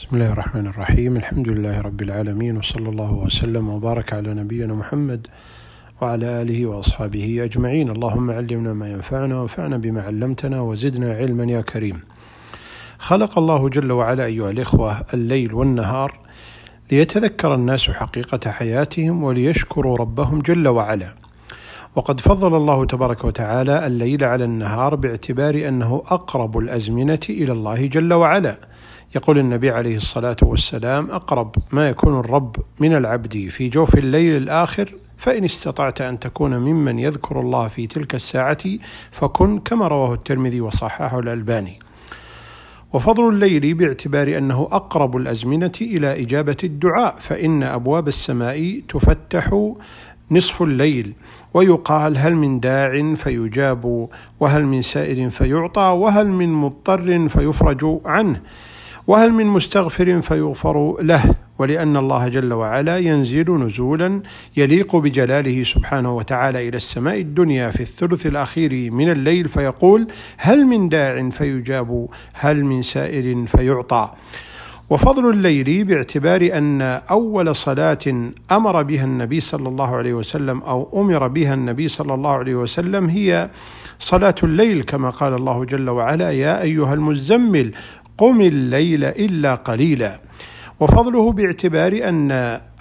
بسم الله الرحمن الرحيم الحمد لله رب العالمين وصلى الله وسلم وبارك على نبينا محمد وعلى اله واصحابه اجمعين اللهم علمنا ما ينفعنا وانفعنا بما علمتنا وزدنا علما يا كريم خلق الله جل وعلا أيها الإخوة الليل والنهار ليتذكر الناس حقيقة حياتهم وليشكروا ربهم جل وعلا. وقد فضل الله تبارك وتعالى الليل على النهار باعتبار أنه أقرب الأزمنة إلى الله جل وعلا. يقول النبي عليه الصلاة والسلام أقرب ما يكون الرب من العبد في جوف الليل الآخر فإن استطعت أن تكون ممن يذكر الله في تلك الساعة فكن كما رواه الترمذي وصححه الألباني. وفضل الليل باعتبار أنه أقرب الأزمنة إلى إجابة الدعاء فإن أبواب السماء تفتح نصف الليل ويقال هل من داع فيجاب وهل من سائل فيعطى وهل من مضطر فيفرج عنه. وهل من مستغفر فيغفر له؟ ولأن الله جل وعلا ينزل نزولا يليق بجلاله سبحانه وتعالى إلى السماء الدنيا في الثلث الأخير من الليل فيقول هل من داع فيجاب هل من سائل فيعطى. وفضل الليل باعتبار أن أول صلاة أمر بها النبي صلى الله عليه وسلم أو أمر بها النبي صلى الله عليه وسلم هي صلاة الليل كما قال الله جل وعلا يا أيها المزمل قم الليل إلا قليلا. وفضله باعتبار أن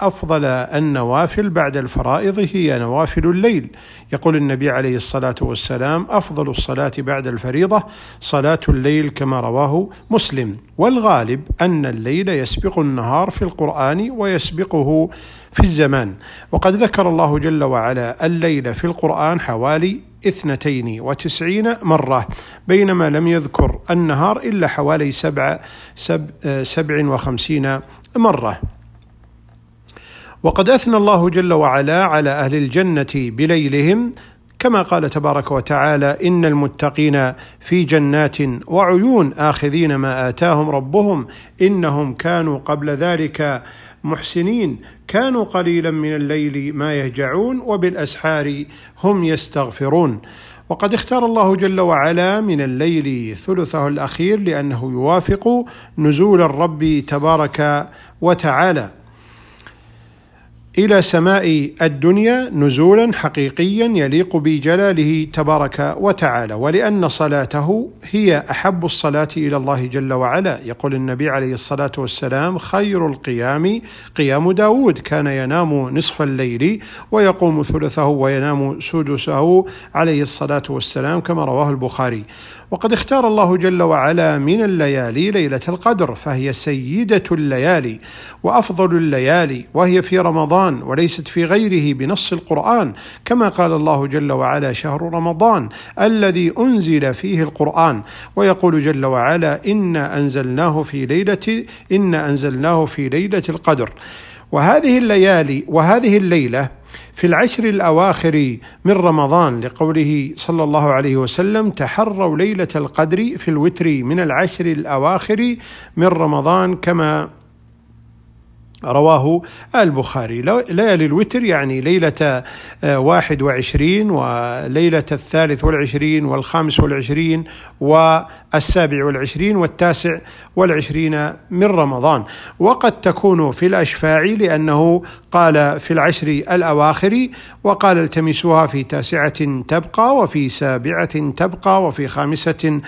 أفضل النوافل بعد الفرائض هي نوافل الليل. يقول النبي عليه الصلاة والسلام أفضل الصلاة بعد الفريضة صلاة الليل كما رواه مسلم. والغالب أن الليل يسبق النهار في القرآن ويسبقه في الزمان. وقد ذكر الله جل وعلا الليل في القرآن حوالي اثنتين وتسعين مرة بينما لم يذكر النهار إلا حوالي سبع سب سبع وخمسين مرة. وقد أثنى الله جل وعلا على أهل الجنة بليلهم كما قال تبارك وتعالى إن المتقين في جنات وعيون آخذين ما آتاهم ربهم إنهم كانوا قبل ذلك محسنين كانوا قليلا من الليل ما يهجعون وبالأسحار هم يستغفرون. وقد اختار الله جل وعلا من الليل ثلثه الأخير لأنه يوافق نزول الرب تبارك وتعالى. إلى سماء الدنيا نزولا حقيقيا يليق بجلاله تبارك وتعالى ولأن صلاته هي أحب الصلاة إلى الله جل وعلا. يقول النبي عليه الصلاة والسلام خير القيام قيام داود. كان ينام نصف الليل ويقوم ثلثه وينام سدسه عليه الصلاة والسلام كما رواه البخاري. وقد اختار الله جل وعلا من الليالي ليلة القدر فهي سيدة الليالي وأفضل الليالي وهي في رمضان وليست في غيره بنص القرآن كما قال الله جل وعلا شهر رمضان الذي أنزل فيه القرآن ويقول جل وعلا انا أنزلناه في ليلة انا أنزلناه في ليلة القدر. وهذه الليالي وهذه الليلة في العشر الأواخر من رمضان لقوله صلى الله عليه وسلم تحروا ليلة القدر في الوتر من العشر الأواخر من رمضان كما رواه البخاري. ليالي الوتر يعني ليلة واحد وعشرين وليلة الثالث والعشرين والخامس والعشرين والسابع والعشرين والتاسع والعشرين من رمضان. وقد تكون في الأشفاع لأنه قال في العشر الأواخر وقال التمسوها في تاسعة تبقى وفي سابعة تبقى وفي خامسة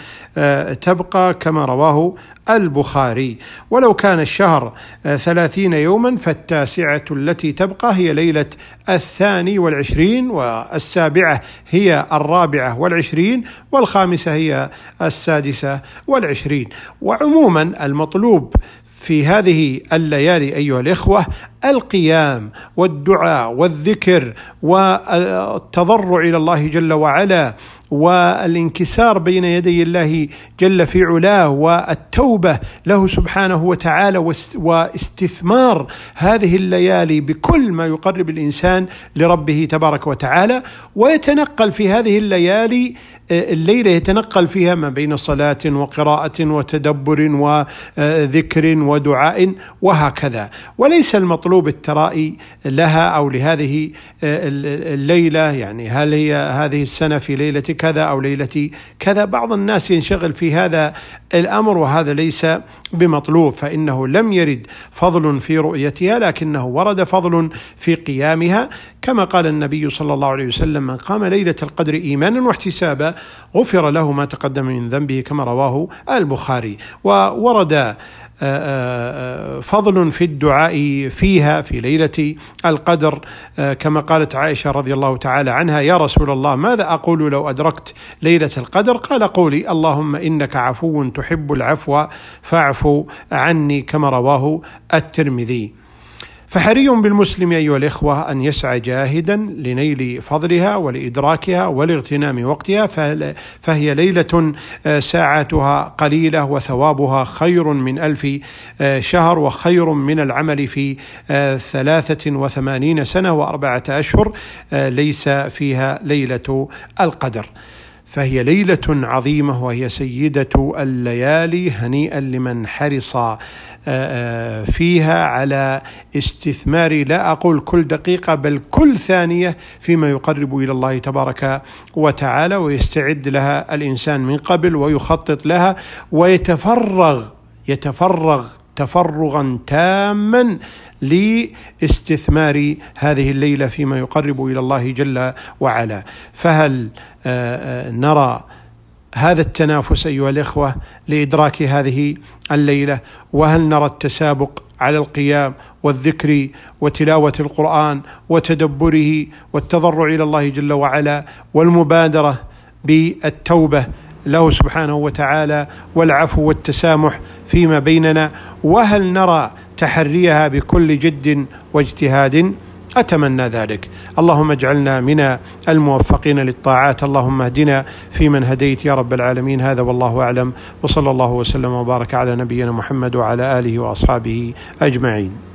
تبقى كما رواه البخاري. ولو كان الشهر ثلاثين يوما فالتاسعة التي تبقى هي ليلة الثاني والعشرين والسابعة هي الرابعة والعشرين والخامسة هي السادسة والعشرين. وعموما المطلوب في هذه الليالي أيها الإخوة القيام والدعاء والذكر والتضرع إلى الله جل وعلا والانكسار بين يدي الله جل في علاه والتوبة له سبحانه وتعالى واستثمار هذه الليالي بكل ما يقرب الإنسان لربه تبارك وتعالى ويتنقل في هذه الليالي الليلة يتنقل فيها ما بين صلاة وقراءة وتدبر وذكر ودعاء وهكذا. وليس المطلوب الترائي لها أو لهذه الليلة يعني هل هي هذه السنة في ليلة كذا أو ليلة كذا. بعض الناس ينشغل في هذا الأمر وهذا ليس بمطلوب فإنه لم يرد فضل في رؤيتها لكنه ورد فضل في قيامها. كما قال النبي صلى الله عليه وسلم من قام ليلة القدر إيمانا واحتسابا غفر له ما تقدم من ذنبه كما رواه البخاري. وورد فضل في الدعاء فيها في ليلة القدر كما قالت عائشة رضي الله تعالى عنها يا رسول الله ماذا أقول لو أدركت ليلة القدر؟ قال قولي اللهم إنك عفو تحب العفو فاعف عني كما رواه الترمذي. فحري بالمسلم أيها الإخوة أن يسعى جاهدا لنيل فضلها ولإدراكها ولاغتنام وقتها فهي ليلة آه، ساعاتها قليلة وثوابها خير من ألف آه، شهر وخير من العمل في آه، ثلاثة وثمانين سنة وأربعة أشهر ليس فيها ليلة القدر. فهي ليلة عظيمة وهي سيدة الليالي هنيئا لمن حرص آه، آه، فيها على استثمار لا أقول كل دقيقة بل كل ثانية فيما يقرب إلى الله تبارك وتعالى ويستعد لها الإنسان من قبل ويخطط لها ويتفرغ يتفرغ تفرغا تاما لاستثمار هذه الليلة فيما يقرب إلى الله جل وعلا. فهل آه، آه، نرى هذا التنافس أيها الإخوة لإدراك هذه الليلة؟ وهل نرى التسابق على القيام والذكر وتلاوة القرآن وتدبره والتضرع إلى الله جل وعلا والمبادرة بالتوبة له سبحانه وتعالى والعفو والتسامح فيما بيننا وهل نرى تحريها بكل جد واجتهاد؟ أتمنى ذلك. اللهم اجعلنا من الموفقين للطاعات. اللهم اهدنا فيمن هديت يا رب العالمين. هذا والله أعلم. وصلى الله وسلم وبارك على نبينا محمد وعلى آله وأصحابه أجمعين.